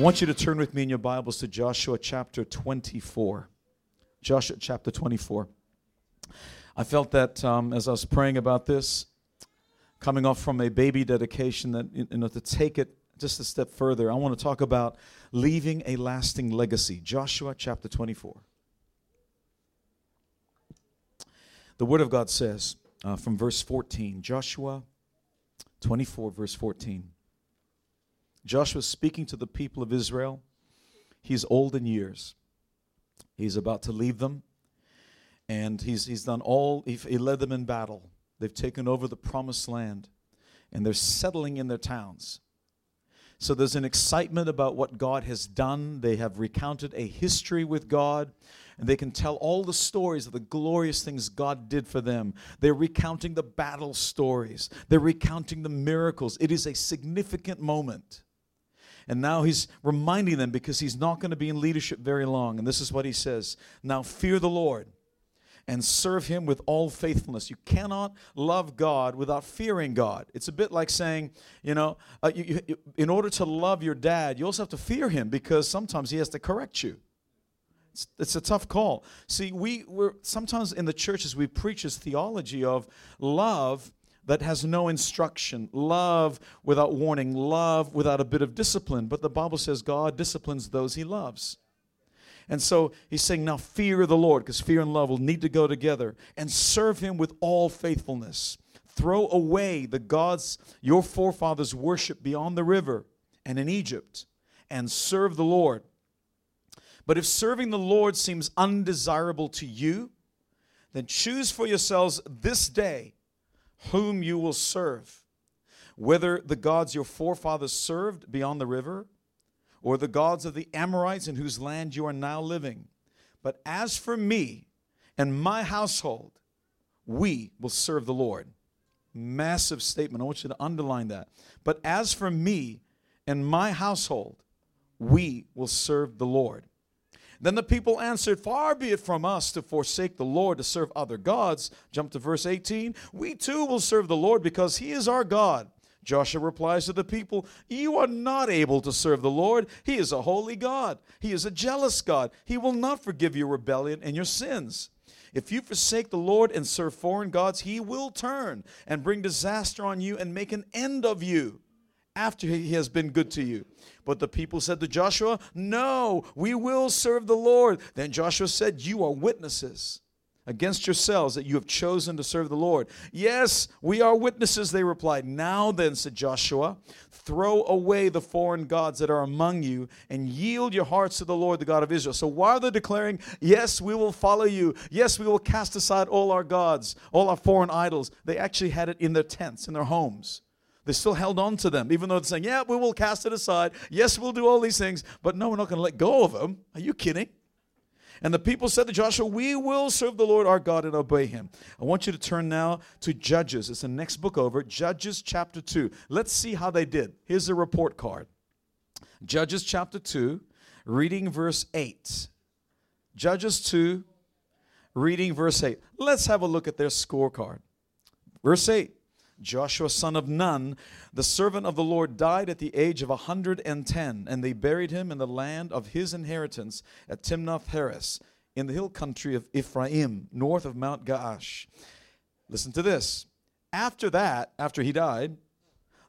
I want you to turn with me in your Bibles to Joshua chapter 24. Joshua chapter 24. I felt that um, as I was praying about this, coming off from a baby dedication, that you know, to take it just a step further, I want to talk about leaving a lasting legacy. Joshua chapter 24. The Word of God says uh, from verse 14, Joshua 24, verse 14. Joshua speaking to the people of Israel. He's old in years. He's about to leave them. And he's, he's done all, he, he led them in battle. They've taken over the promised land and they're settling in their towns. So there's an excitement about what God has done. They have recounted a history with God, and they can tell all the stories of the glorious things God did for them. They're recounting the battle stories, they're recounting the miracles. It is a significant moment. And now he's reminding them because he's not going to be in leadership very long. And this is what he says Now fear the Lord and serve him with all faithfulness. You cannot love God without fearing God. It's a bit like saying, you know, uh, you, you, in order to love your dad, you also have to fear him because sometimes he has to correct you. It's, it's a tough call. See, we, we're sometimes in the churches we preach this theology of love that has no instruction, love without warning, love without a bit of discipline. But the Bible says God disciplines those he loves. And so he's saying, now fear the Lord, because fear and love will need to go together, and serve him with all faithfulness. Throw away the gods your forefathers worshiped beyond the river and in Egypt, and serve the Lord. But if serving the Lord seems undesirable to you, then choose for yourselves this day whom you will serve, whether the gods your forefathers served beyond the river, or the gods of the Amorites in whose land you are now living. But as for me and my household, we will serve the Lord. Massive statement. I want you to underline that. But as for me and my household, we will serve the Lord. Then the people answered, Far be it from us to forsake the Lord to serve other gods. Jump to verse 18. We too will serve the Lord because he is our God. Joshua replies to the people, You are not able to serve the Lord. He is a holy God. He is a jealous God. He will not forgive your rebellion and your sins. If you forsake the Lord and serve foreign gods, he will turn and bring disaster on you and make an end of you after he has been good to you. But the people said to Joshua, No, we will serve the Lord. Then Joshua said, You are witnesses against yourselves that you have chosen to serve the Lord. Yes, we are witnesses, they replied. Now then, said Joshua, throw away the foreign gods that are among you and yield your hearts to the Lord, the God of Israel. So while they're declaring, Yes, we will follow you, yes, we will cast aside all our gods, all our foreign idols, they actually had it in their tents, in their homes. They still held on to them, even though they're saying, Yeah, we will cast it aside. Yes, we'll do all these things, but no, we're not going to let go of them. Are you kidding? And the people said to Joshua, We will serve the Lord our God and obey him. I want you to turn now to Judges. It's the next book over, Judges chapter 2. Let's see how they did. Here's a report card Judges chapter 2, reading verse 8. Judges 2, reading verse 8. Let's have a look at their scorecard. Verse 8. Joshua, son of Nun, the servant of the Lord, died at the age of a 110, and they buried him in the land of his inheritance at Timnath Heres, in the hill country of Ephraim, north of Mount Gaash. Listen to this. After that, after he died,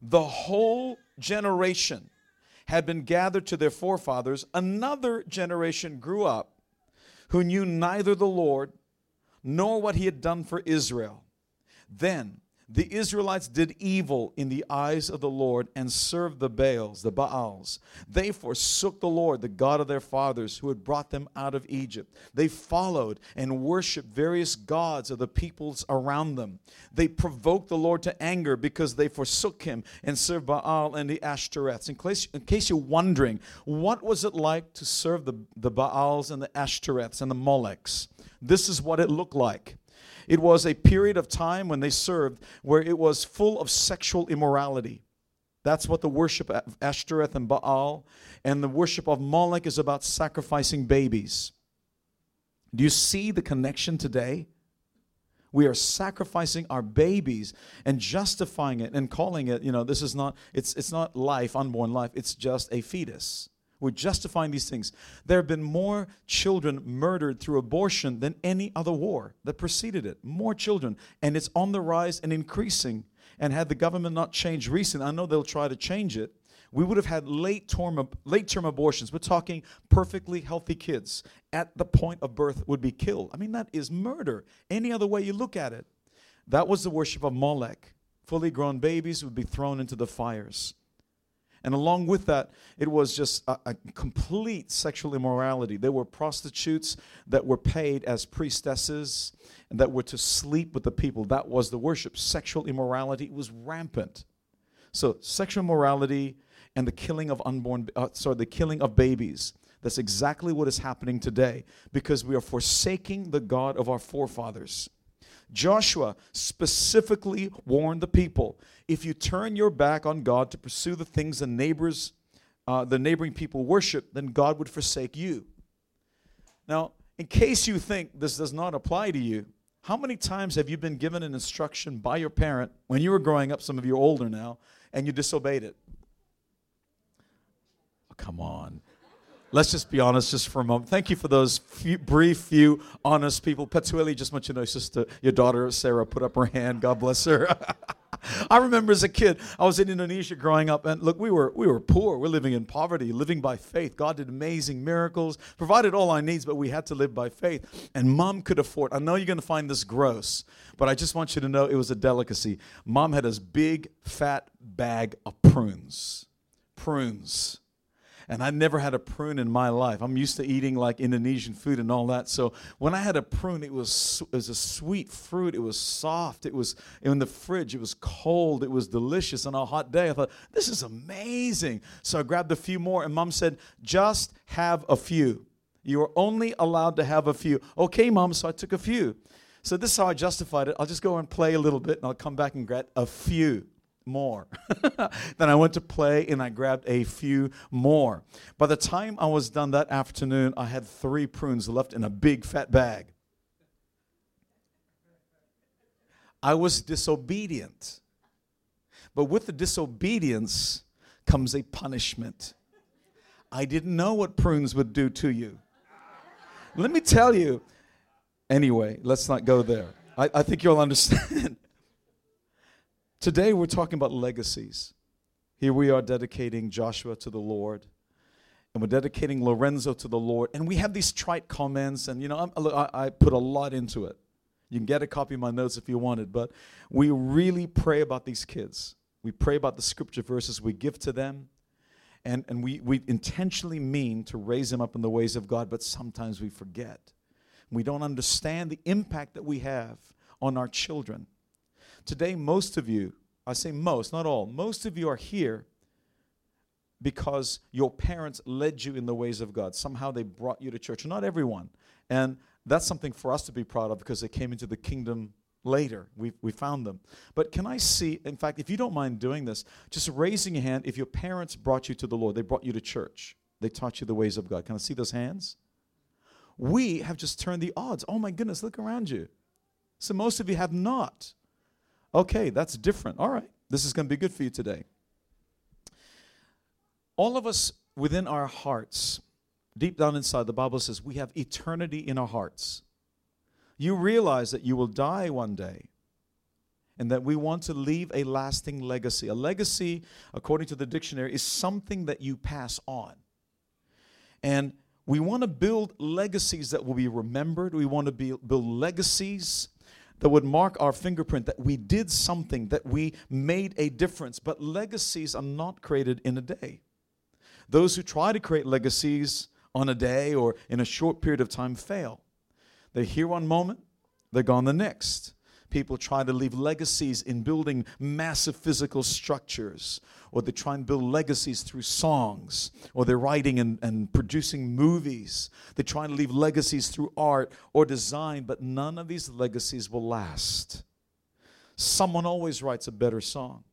the whole generation had been gathered to their forefathers. Another generation grew up who knew neither the Lord nor what he had done for Israel. Then The Israelites did evil in the eyes of the Lord and served the Baals, the Baals. They forsook the Lord, the God of their fathers, who had brought them out of Egypt. They followed and worshiped various gods of the peoples around them. They provoked the Lord to anger because they forsook him and served Baal and the Ashtoreths. In case, in case you're wondering, what was it like to serve the, the Baals and the Ashtoreths and the Molechs? This is what it looked like. It was a period of time when they served where it was full of sexual immorality. That's what the worship of Ashtoreth and Baal and the worship of Molech is about sacrificing babies. Do you see the connection today? We are sacrificing our babies and justifying it and calling it, you know, this is not it's it's not life, unborn life, it's just a fetus. We're justifying these things. There have been more children murdered through abortion than any other war that preceded it. More children. And it's on the rise and increasing. And had the government not changed recently, I know they'll try to change it. We would have had late term, late term abortions. We're talking perfectly healthy kids at the point of birth would be killed. I mean, that is murder. Any other way you look at it. That was the worship of Molech. Fully grown babies would be thrown into the fires. And along with that, it was just a, a, complete sexual immorality. There were prostitutes that were paid as priestesses and that were to sleep with the people. That was the worship. Sexual immorality was rampant. So, sexual morality and the killing of unborn, uh, sorry, the killing of babies. That's exactly what is happening today because we are forsaking the God of our forefathers. Joshua specifically warned the people if you turn your back on God to pursue the things the neighbors, uh, the neighboring people worship, then God would forsake you. Now, in case you think this does not apply to you, how many times have you been given an instruction by your parent when you were growing up? Some of you are older now, and you disobeyed it. Oh, come on. Let's just be honest just for a moment. Thank you for those few, brief, few honest people. Petsueli, just want you to know, sister, your daughter Sarah put up her hand. God bless her. I remember as a kid, I was in Indonesia growing up, and look, we were we were poor. We're living in poverty, living by faith. God did amazing miracles, provided all our needs, but we had to live by faith. And mom could afford. I know you're going to find this gross, but I just want you to know it was a delicacy. Mom had this big fat bag of prunes, prunes and I never had a prune in my life. I'm used to eating like Indonesian food and all that. So when I had a prune, it was it was a sweet fruit. It was soft. It was in the fridge. It was cold. It was delicious. On a hot day, I thought this is amazing. So I grabbed a few more, and Mom said, "Just have a few. You are only allowed to have a few." Okay, Mom. So I took a few. So this is how I justified it. I'll just go and play a little bit, and I'll come back and get a few more. then I went to play and I grabbed a few more. By the time I was done that afternoon, I had three prunes left in a big fat bag. I was disobedient. But with the disobedience comes a punishment. I didn't know what prunes would do to you. Let me tell you. Anyway, let's not go there. I, I think you'll understand. Today we're talking about legacies. Here we are dedicating Joshua to the Lord, and we're dedicating Lorenzo to the Lord. And we have these trite comments, and you know, I, I put a lot into it. You can get a copy of my notes if you wanted, but we really pray about these kids. We pray about the scripture verses we give to them, and, and we, we intentionally mean to raise them up in the ways of God, but sometimes we forget. We don't understand the impact that we have on our children. Today, most of you, I say most, not all, most of you are here because your parents led you in the ways of God. Somehow they brought you to church. Not everyone. And that's something for us to be proud of because they came into the kingdom later. We, we found them. But can I see, in fact, if you don't mind doing this, just raising your hand if your parents brought you to the Lord, they brought you to church, they taught you the ways of God. Can I see those hands? We have just turned the odds. Oh my goodness, look around you. So most of you have not. Okay, that's different. All right, this is going to be good for you today. All of us within our hearts, deep down inside, the Bible says we have eternity in our hearts. You realize that you will die one day and that we want to leave a lasting legacy. A legacy, according to the dictionary, is something that you pass on. And we want to build legacies that will be remembered. We want to be, build legacies that would mark our fingerprint that we did something, that we made a difference. But legacies are not created in a day. Those who try to create legacies on a day or in a short period of time fail. They're here one moment, they're gone the next. People try to leave legacies in building massive physical structures, or they try and build legacies through songs, or they're writing and, and producing movies. They try and leave legacies through art or design, but none of these legacies will last. Someone always writes a better song,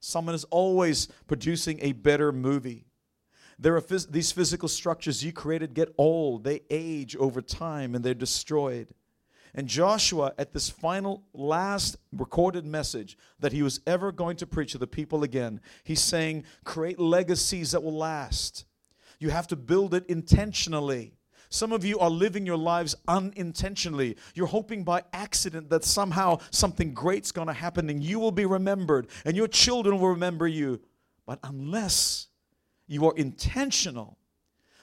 someone is always producing a better movie. There are phys- these physical structures you created get old, they age over time, and they're destroyed. And Joshua, at this final, last recorded message that he was ever going to preach to the people again, he's saying, create legacies that will last. You have to build it intentionally. Some of you are living your lives unintentionally. You're hoping by accident that somehow something great's going to happen and you will be remembered and your children will remember you. But unless you are intentional,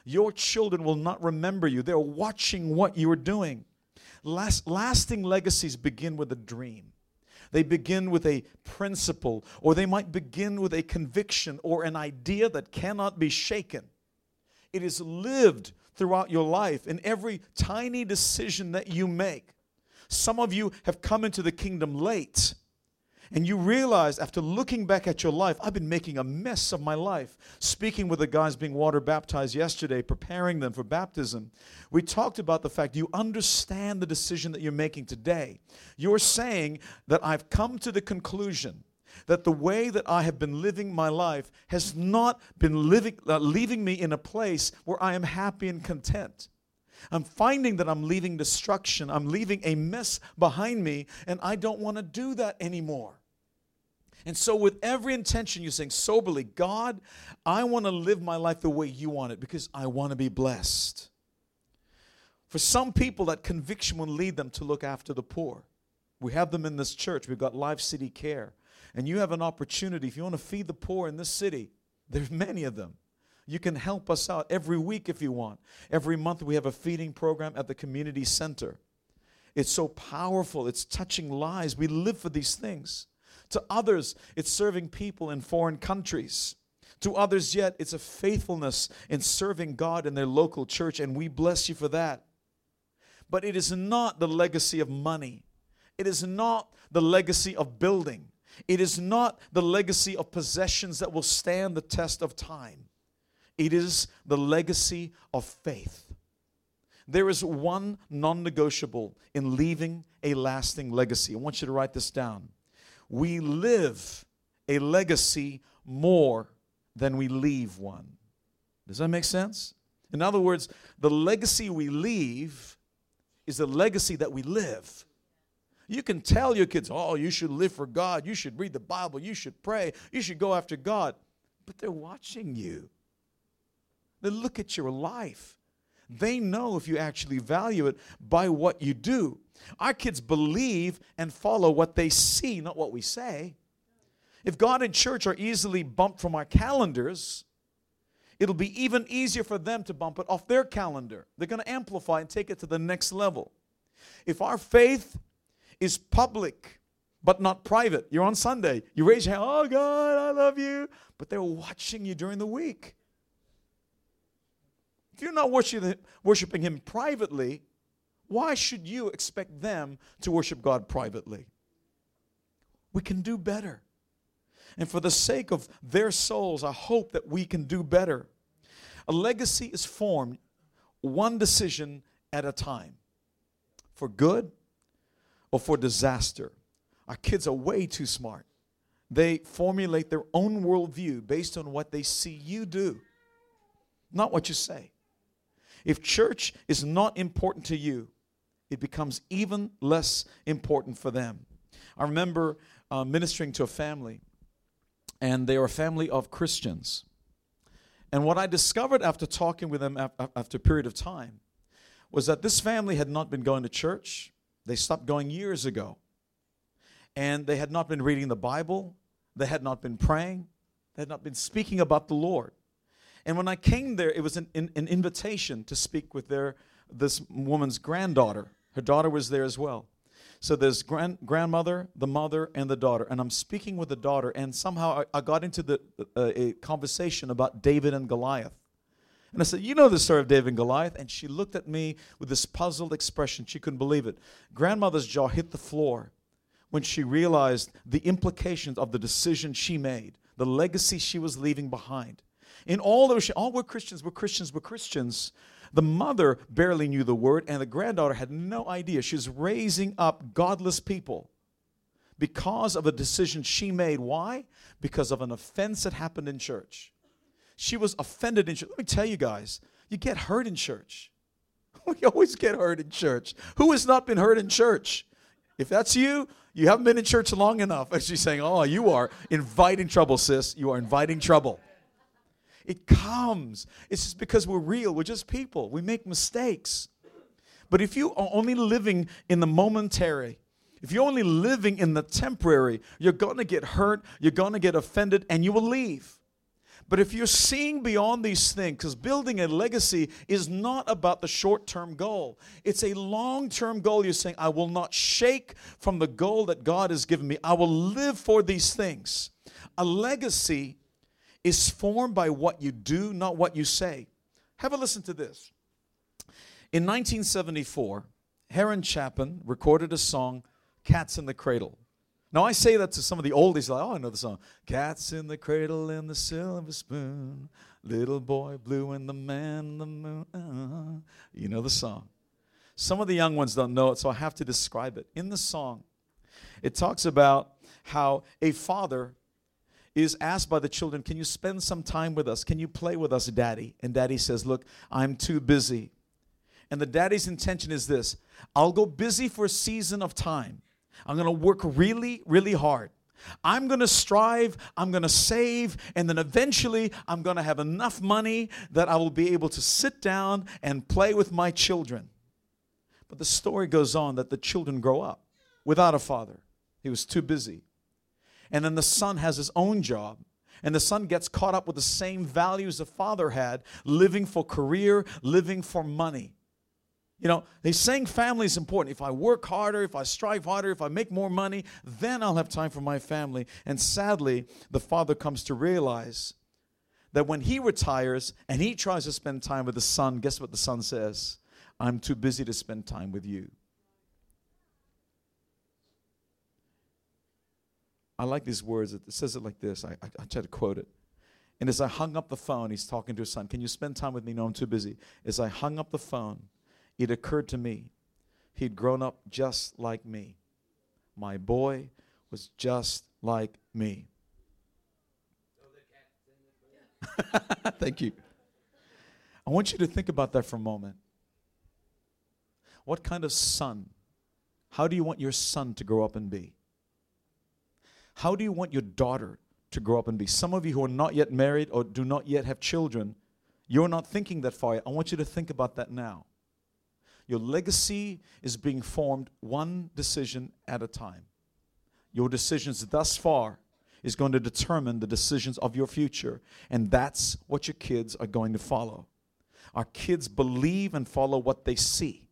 your children will not remember you. They're watching what you are doing. Last, lasting legacies begin with a dream. They begin with a principle, or they might begin with a conviction or an idea that cannot be shaken. It is lived throughout your life in every tiny decision that you make. Some of you have come into the kingdom late and you realize after looking back at your life, I've been making a mess of my life. Speaking with the guys being water baptized yesterday, preparing them for baptism, we talked about the fact you understand the decision that you're making today. You're saying that I've come to the conclusion that the way that I have been living my life has not been living, uh, leaving me in a place where I am happy and content. I'm finding that I'm leaving destruction. I'm leaving a mess behind me, and I don't want to do that anymore. And so, with every intention, you're saying soberly, God, I want to live my life the way you want it because I want to be blessed. For some people, that conviction will lead them to look after the poor. We have them in this church. We've got Life City Care. And you have an opportunity, if you want to feed the poor in this city, there's many of them. You can help us out every week if you want. Every month, we have a feeding program at the community center. It's so powerful, it's touching lives. We live for these things. To others, it's serving people in foreign countries. To others, yet, it's a faithfulness in serving God in their local church, and we bless you for that. But it is not the legacy of money, it is not the legacy of building, it is not the legacy of possessions that will stand the test of time. It is the legacy of faith. There is one non negotiable in leaving a lasting legacy. I want you to write this down we live a legacy more than we leave one. Does that make sense? In other words, the legacy we leave is the legacy that we live. You can tell your kids, oh, you should live for God, you should read the Bible, you should pray, you should go after God. But they're watching you. They look at your life. They know if you actually value it by what you do. Our kids believe and follow what they see, not what we say. If God and church are easily bumped from our calendars, it'll be even easier for them to bump it off their calendar. They're going to amplify and take it to the next level. If our faith is public but not private, you're on Sunday, you raise your hand, oh God, I love you, but they're watching you during the week. If you're not worshiping Him privately, why should you expect them to worship God privately? We can do better. And for the sake of their souls, I hope that we can do better. A legacy is formed one decision at a time for good or for disaster. Our kids are way too smart. They formulate their own worldview based on what they see you do, not what you say. If church is not important to you, it becomes even less important for them. I remember uh, ministering to a family, and they are a family of Christians. And what I discovered after talking with them after a period of time was that this family had not been going to church. They stopped going years ago. And they had not been reading the Bible. They had not been praying. They had not been speaking about the Lord. And when I came there, it was an, an, an invitation to speak with their, this woman's granddaughter her daughter was there as well. So there's grand, grandmother, the mother, and the daughter. And I'm speaking with the daughter, and somehow I, I got into the, uh, a conversation about David and Goliath. And I said, You know the story of David and Goliath? And she looked at me with this puzzled expression. She couldn't believe it. Grandmother's jaw hit the floor when she realized the implications of the decision she made, the legacy she was leaving behind. In all those, all we're Christians, we're Christians, we're Christians. The mother barely knew the word, and the granddaughter had no idea. She was raising up godless people because of a decision she made. Why? Because of an offense that happened in church. She was offended in church. Let me tell you guys, you get hurt in church. We always get hurt in church. Who has not been hurt in church? If that's you, you haven't been in church long enough. And she's saying, Oh, you are inviting trouble, sis. You are inviting trouble. It comes. It's just because we're real. We're just people. We make mistakes. But if you are only living in the momentary, if you're only living in the temporary, you're going to get hurt, you're going to get offended, and you will leave. But if you're seeing beyond these things, because building a legacy is not about the short term goal, it's a long term goal. You're saying, I will not shake from the goal that God has given me, I will live for these things. A legacy is formed by what you do, not what you say. Have a listen to this. In 1974, Harry Chapin recorded a song, Cats in the Cradle. Now, I say that to some of the oldies, like, oh, I know the song. Cats in the cradle and the silver spoon, little boy blue and the man in the moon. Uh, you know the song. Some of the young ones don't know it, so I have to describe it. In the song, it talks about how a father is asked by the children, Can you spend some time with us? Can you play with us, daddy? And daddy says, Look, I'm too busy. And the daddy's intention is this I'll go busy for a season of time. I'm to work really, really hard. I'm going to strive, I'm going to save, and then eventually I'm going to have enough money that I will be able to sit down and play with my children. But the story goes on that the children grow up without a father. He was too busy. And then the son has his own job. And the son gets caught up with the same values the father had living for career, living for money. You know, he's saying family is important. If I work harder, if I strive harder, if I make more money, then I'll have time for my family. And sadly, the father comes to realize that when he retires and he tries to spend time with the son, guess what the son says? I'm too busy to spend time with you. I like these words. It says it like this. I, I, I try to quote it. And as I hung up the phone, he's talking to his son. Can you spend time with me? No, I'm too busy. As I hung up the phone, it occurred to me he'd grown up just like me. My boy was just like me. Thank you. I want you to think about that for a moment. What kind of son? How do you want your son to grow up and be? How do you want your daughter to grow up and be? Some of you who are not yet married or do not yet have children, you're not thinking that far. I want you to think about that now. Your legacy is being formed one decision at a time. Your decisions thus far is going to determine the decisions of your future, and that's what your kids are going to follow. Our kids believe and follow what they see.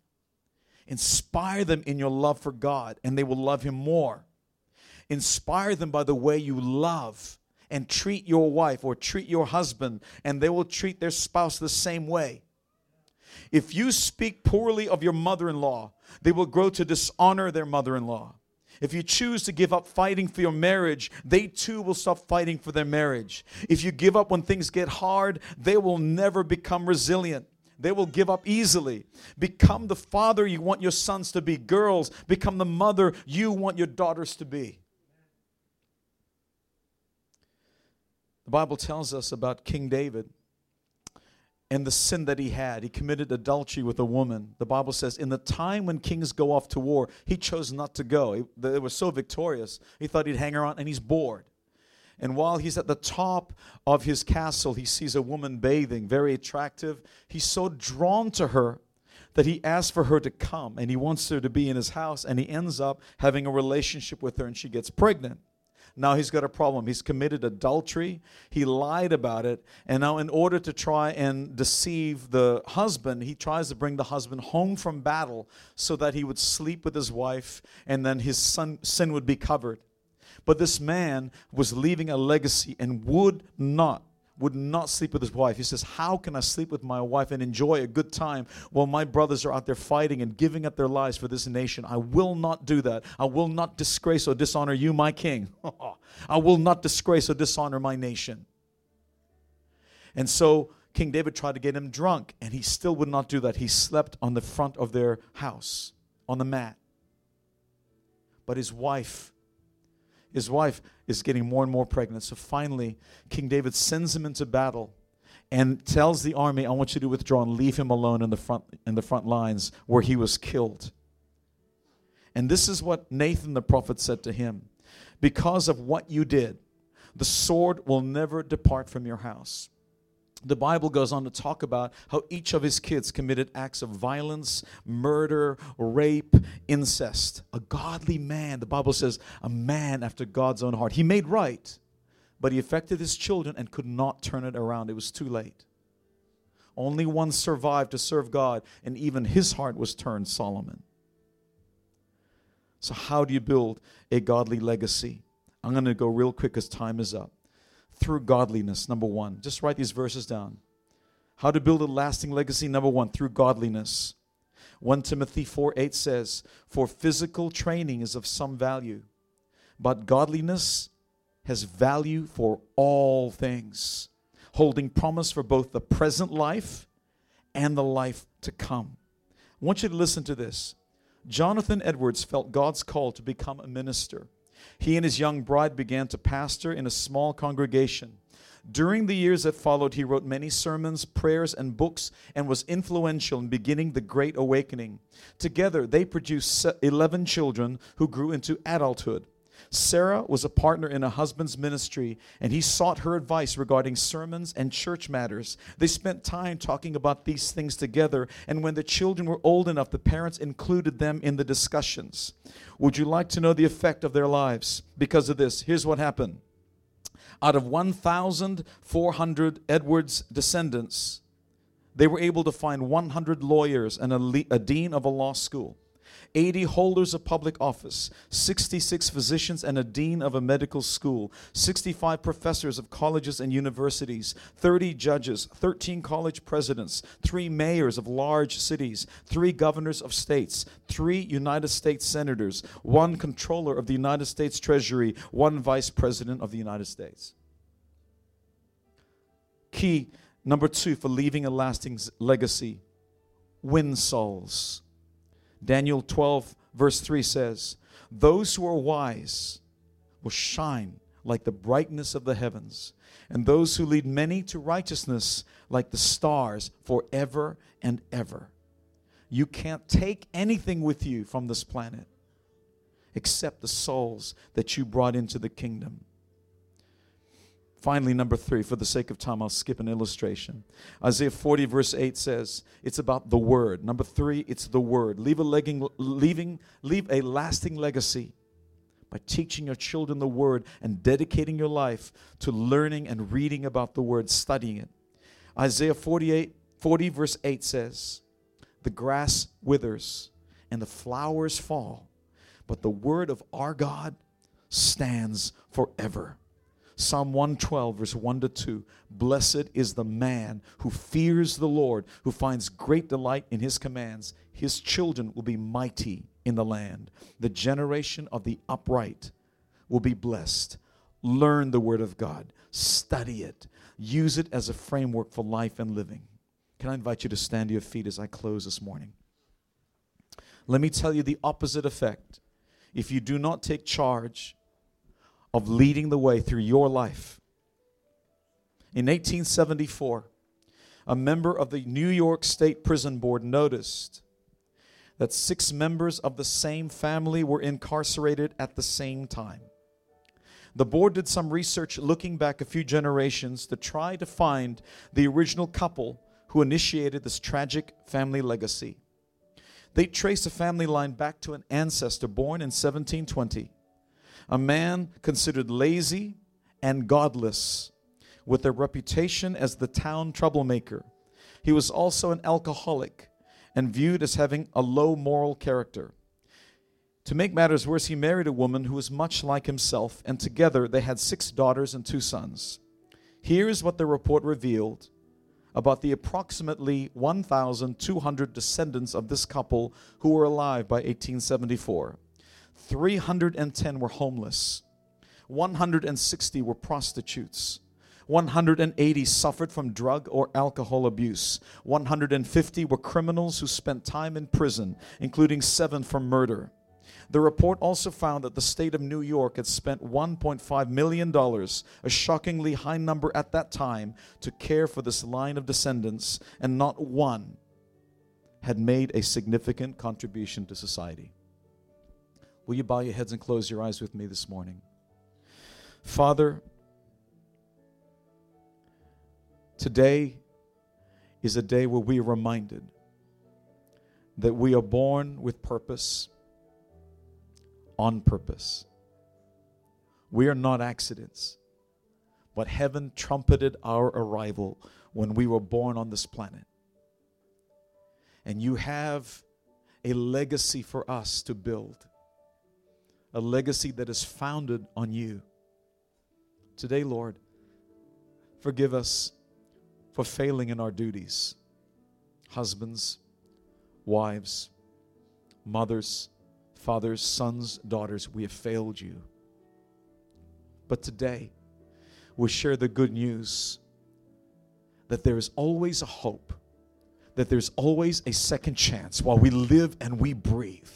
Inspire them in your love for God, and they will love Him more. Inspire them by the way you love and treat your wife or treat your husband, and they will treat their spouse the same way. If you speak poorly of your mother in law, they will grow to dishonor their mother in law. If you choose to give up fighting for your marriage, they too will stop fighting for their marriage. If you give up when things get hard, they will never become resilient. They will give up easily. Become the father you want your sons to be. Girls, become the mother you want your daughters to be. The Bible tells us about King David and the sin that he had. He committed adultery with a woman. The Bible says, in the time when kings go off to war, he chose not to go. They were so victorious, he thought he'd hang around, and he's bored. And while he's at the top of his castle, he sees a woman bathing, very attractive. He's so drawn to her that he asks for her to come and he wants her to be in his house, and he ends up having a relationship with her, and she gets pregnant. Now he's got a problem. He's committed adultery. He lied about it. And now, in order to try and deceive the husband, he tries to bring the husband home from battle so that he would sleep with his wife and then his son, sin would be covered. But this man was leaving a legacy and would not would not sleep with his wife. He says, How can I sleep with my wife and enjoy a good time while my brothers are out there fighting and giving up their lives for this nation? I will not do that. I will not disgrace or dishonor you, my king. I will not disgrace or dishonor my nation. And so King David tried to get him drunk, and he still would not do that. He slept on the front of their house, on the mat. But his wife his wife is getting more and more pregnant. So finally, King David sends him into battle and tells the army, I want you to withdraw and leave him alone in the front in the front lines where he was killed. And this is what Nathan the prophet said to him. Because of what you did, the sword will never depart from your house the Bible goes on to talk about how each of his kids committed acts of violence, murder, rape, incest. A godly man, the Bible says, a man after God's own heart. He made right, but he affected his children and could not turn it around. It was too late. Only one survived to serve God, and even his heart was turned, Solomon. So, how do you build a godly legacy? I'm going to go real quick because time is up through godliness, number one. Just write these verses down. How to build a lasting legacy, number one, through godliness. 1 Timothy 4 8 says, For physical training is of some value, but godliness has value for all things, holding promise for both the present life and the life to come. I want you to listen to this. Jonathan Edwards felt God's call to become a minister. He and his young bride began to pastor in a small congregation. During the years that followed, he wrote many sermons, prayers, and books and was influential in beginning the Great Awakening. Together, they produced 11 children who grew into adulthood. Sarah was a partner in a husband's ministry, and he sought her advice regarding sermons and church matters. They spent time talking about these things together, and when the children were old enough, the parents included them in the discussions. Would you like to know the effect of their lives because of this? Here's what happened. Out of 1,400 Edwards descendants, they were able to find 100 lawyers and a, le- a dean of a law school. 80 holders of public office, 66 physicians and a dean of a medical school, 65 professors of colleges and universities, 30 judges, 13 college presidents, 3 mayors of large cities, 3 governors of states, 3 United States senators, 1 controller of the United States Treasury, 1 vice president of the United States. Key number 2 for leaving a lasting legacy win souls. Daniel 12, verse 3 says, Those who are wise will shine like the brightness of the heavens, and those who lead many to righteousness like the stars forever and ever. You can't take anything with you from this planet except the souls that you brought into the kingdom. Finally, number three, for the sake of time, I'll skip an illustration. Isaiah 40, verse 8 says, it's about the word. Number three, it's the word. Leave a, legging, leaving, leave a lasting legacy by teaching your children the word and dedicating your life to learning and reading about the word, studying it. Isaiah 48, 40, verse 8 says, The grass withers and the flowers fall, but the word of our God stands forever. Psalm 112, verse 1 to 2. Blessed is the man who fears the Lord, who finds great delight in his commands. His children will be mighty in the land. The generation of the upright will be blessed. Learn the word of God, study it, use it as a framework for life and living. Can I invite you to stand to your feet as I close this morning? Let me tell you the opposite effect. If you do not take charge, of leading the way through your life. In 1874, a member of the New York State Prison Board noticed that six members of the same family were incarcerated at the same time. The board did some research looking back a few generations to try to find the original couple who initiated this tragic family legacy. They traced the family line back to an ancestor born in 1720 a man considered lazy and godless, with a reputation as the town troublemaker. He was also an alcoholic and viewed as having a low moral character. To make matters worse, he married a woman who was much like himself, and together they had six daughters and two sons. Here is what the report revealed about the approximately 1,200 descendants of this couple who were alive by 1874. 310 were homeless, 160 were prostitutes. 180 suffered from drug or alcohol abuse. 150 were criminals who spent time in prison, including seven for murder. The report also found that the state of New York had spent $1.5 million, a shockingly high number at that time, to care for this line of descendants, and not one had made a significant contribution to society. Will you bow your heads and close your eyes with me this morning? Father, today is a day where we are reminded that we are born with purpose on purpose. We are not accidents, but heaven trumpeted our arrival when we were born on this planet. And you have a legacy for us to build, a legacy that is founded on you. Today, Lord, forgive us for failing in our duties. Husbands, wives, mothers, fathers, sons, daughters, we have failed you. But today, we share the good news that there is always a hope, that there's always a second chance while we live and we breathe.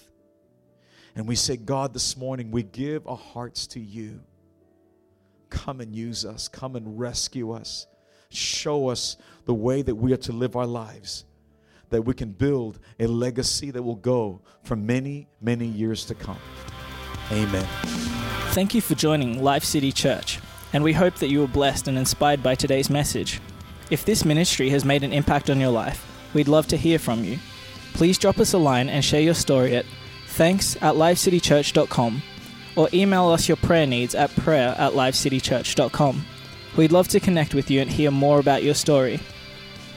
And we say, God, this morning we give our hearts to you. Come and use us, come and rescue us, show us the way that we are to live our lives that we can build a legacy that will go for many, many years to come. Amen. Thank you for joining Life City Church, and we hope that you were blessed and inspired by today's message. If this ministry has made an impact on your life, we'd love to hear from you. Please drop us a line and share your story at thanks at lifecitychurch.com or email us your prayer needs at prayer at lifecitychurch.com. We'd love to connect with you and hear more about your story.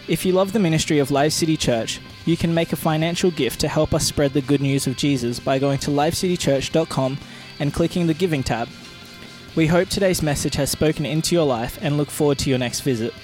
If you love the ministry of Live City Church, you can make a financial gift to help us spread the good news of Jesus by going to livecitychurch.com and clicking the Giving tab. We hope today's message has spoken into your life and look forward to your next visit.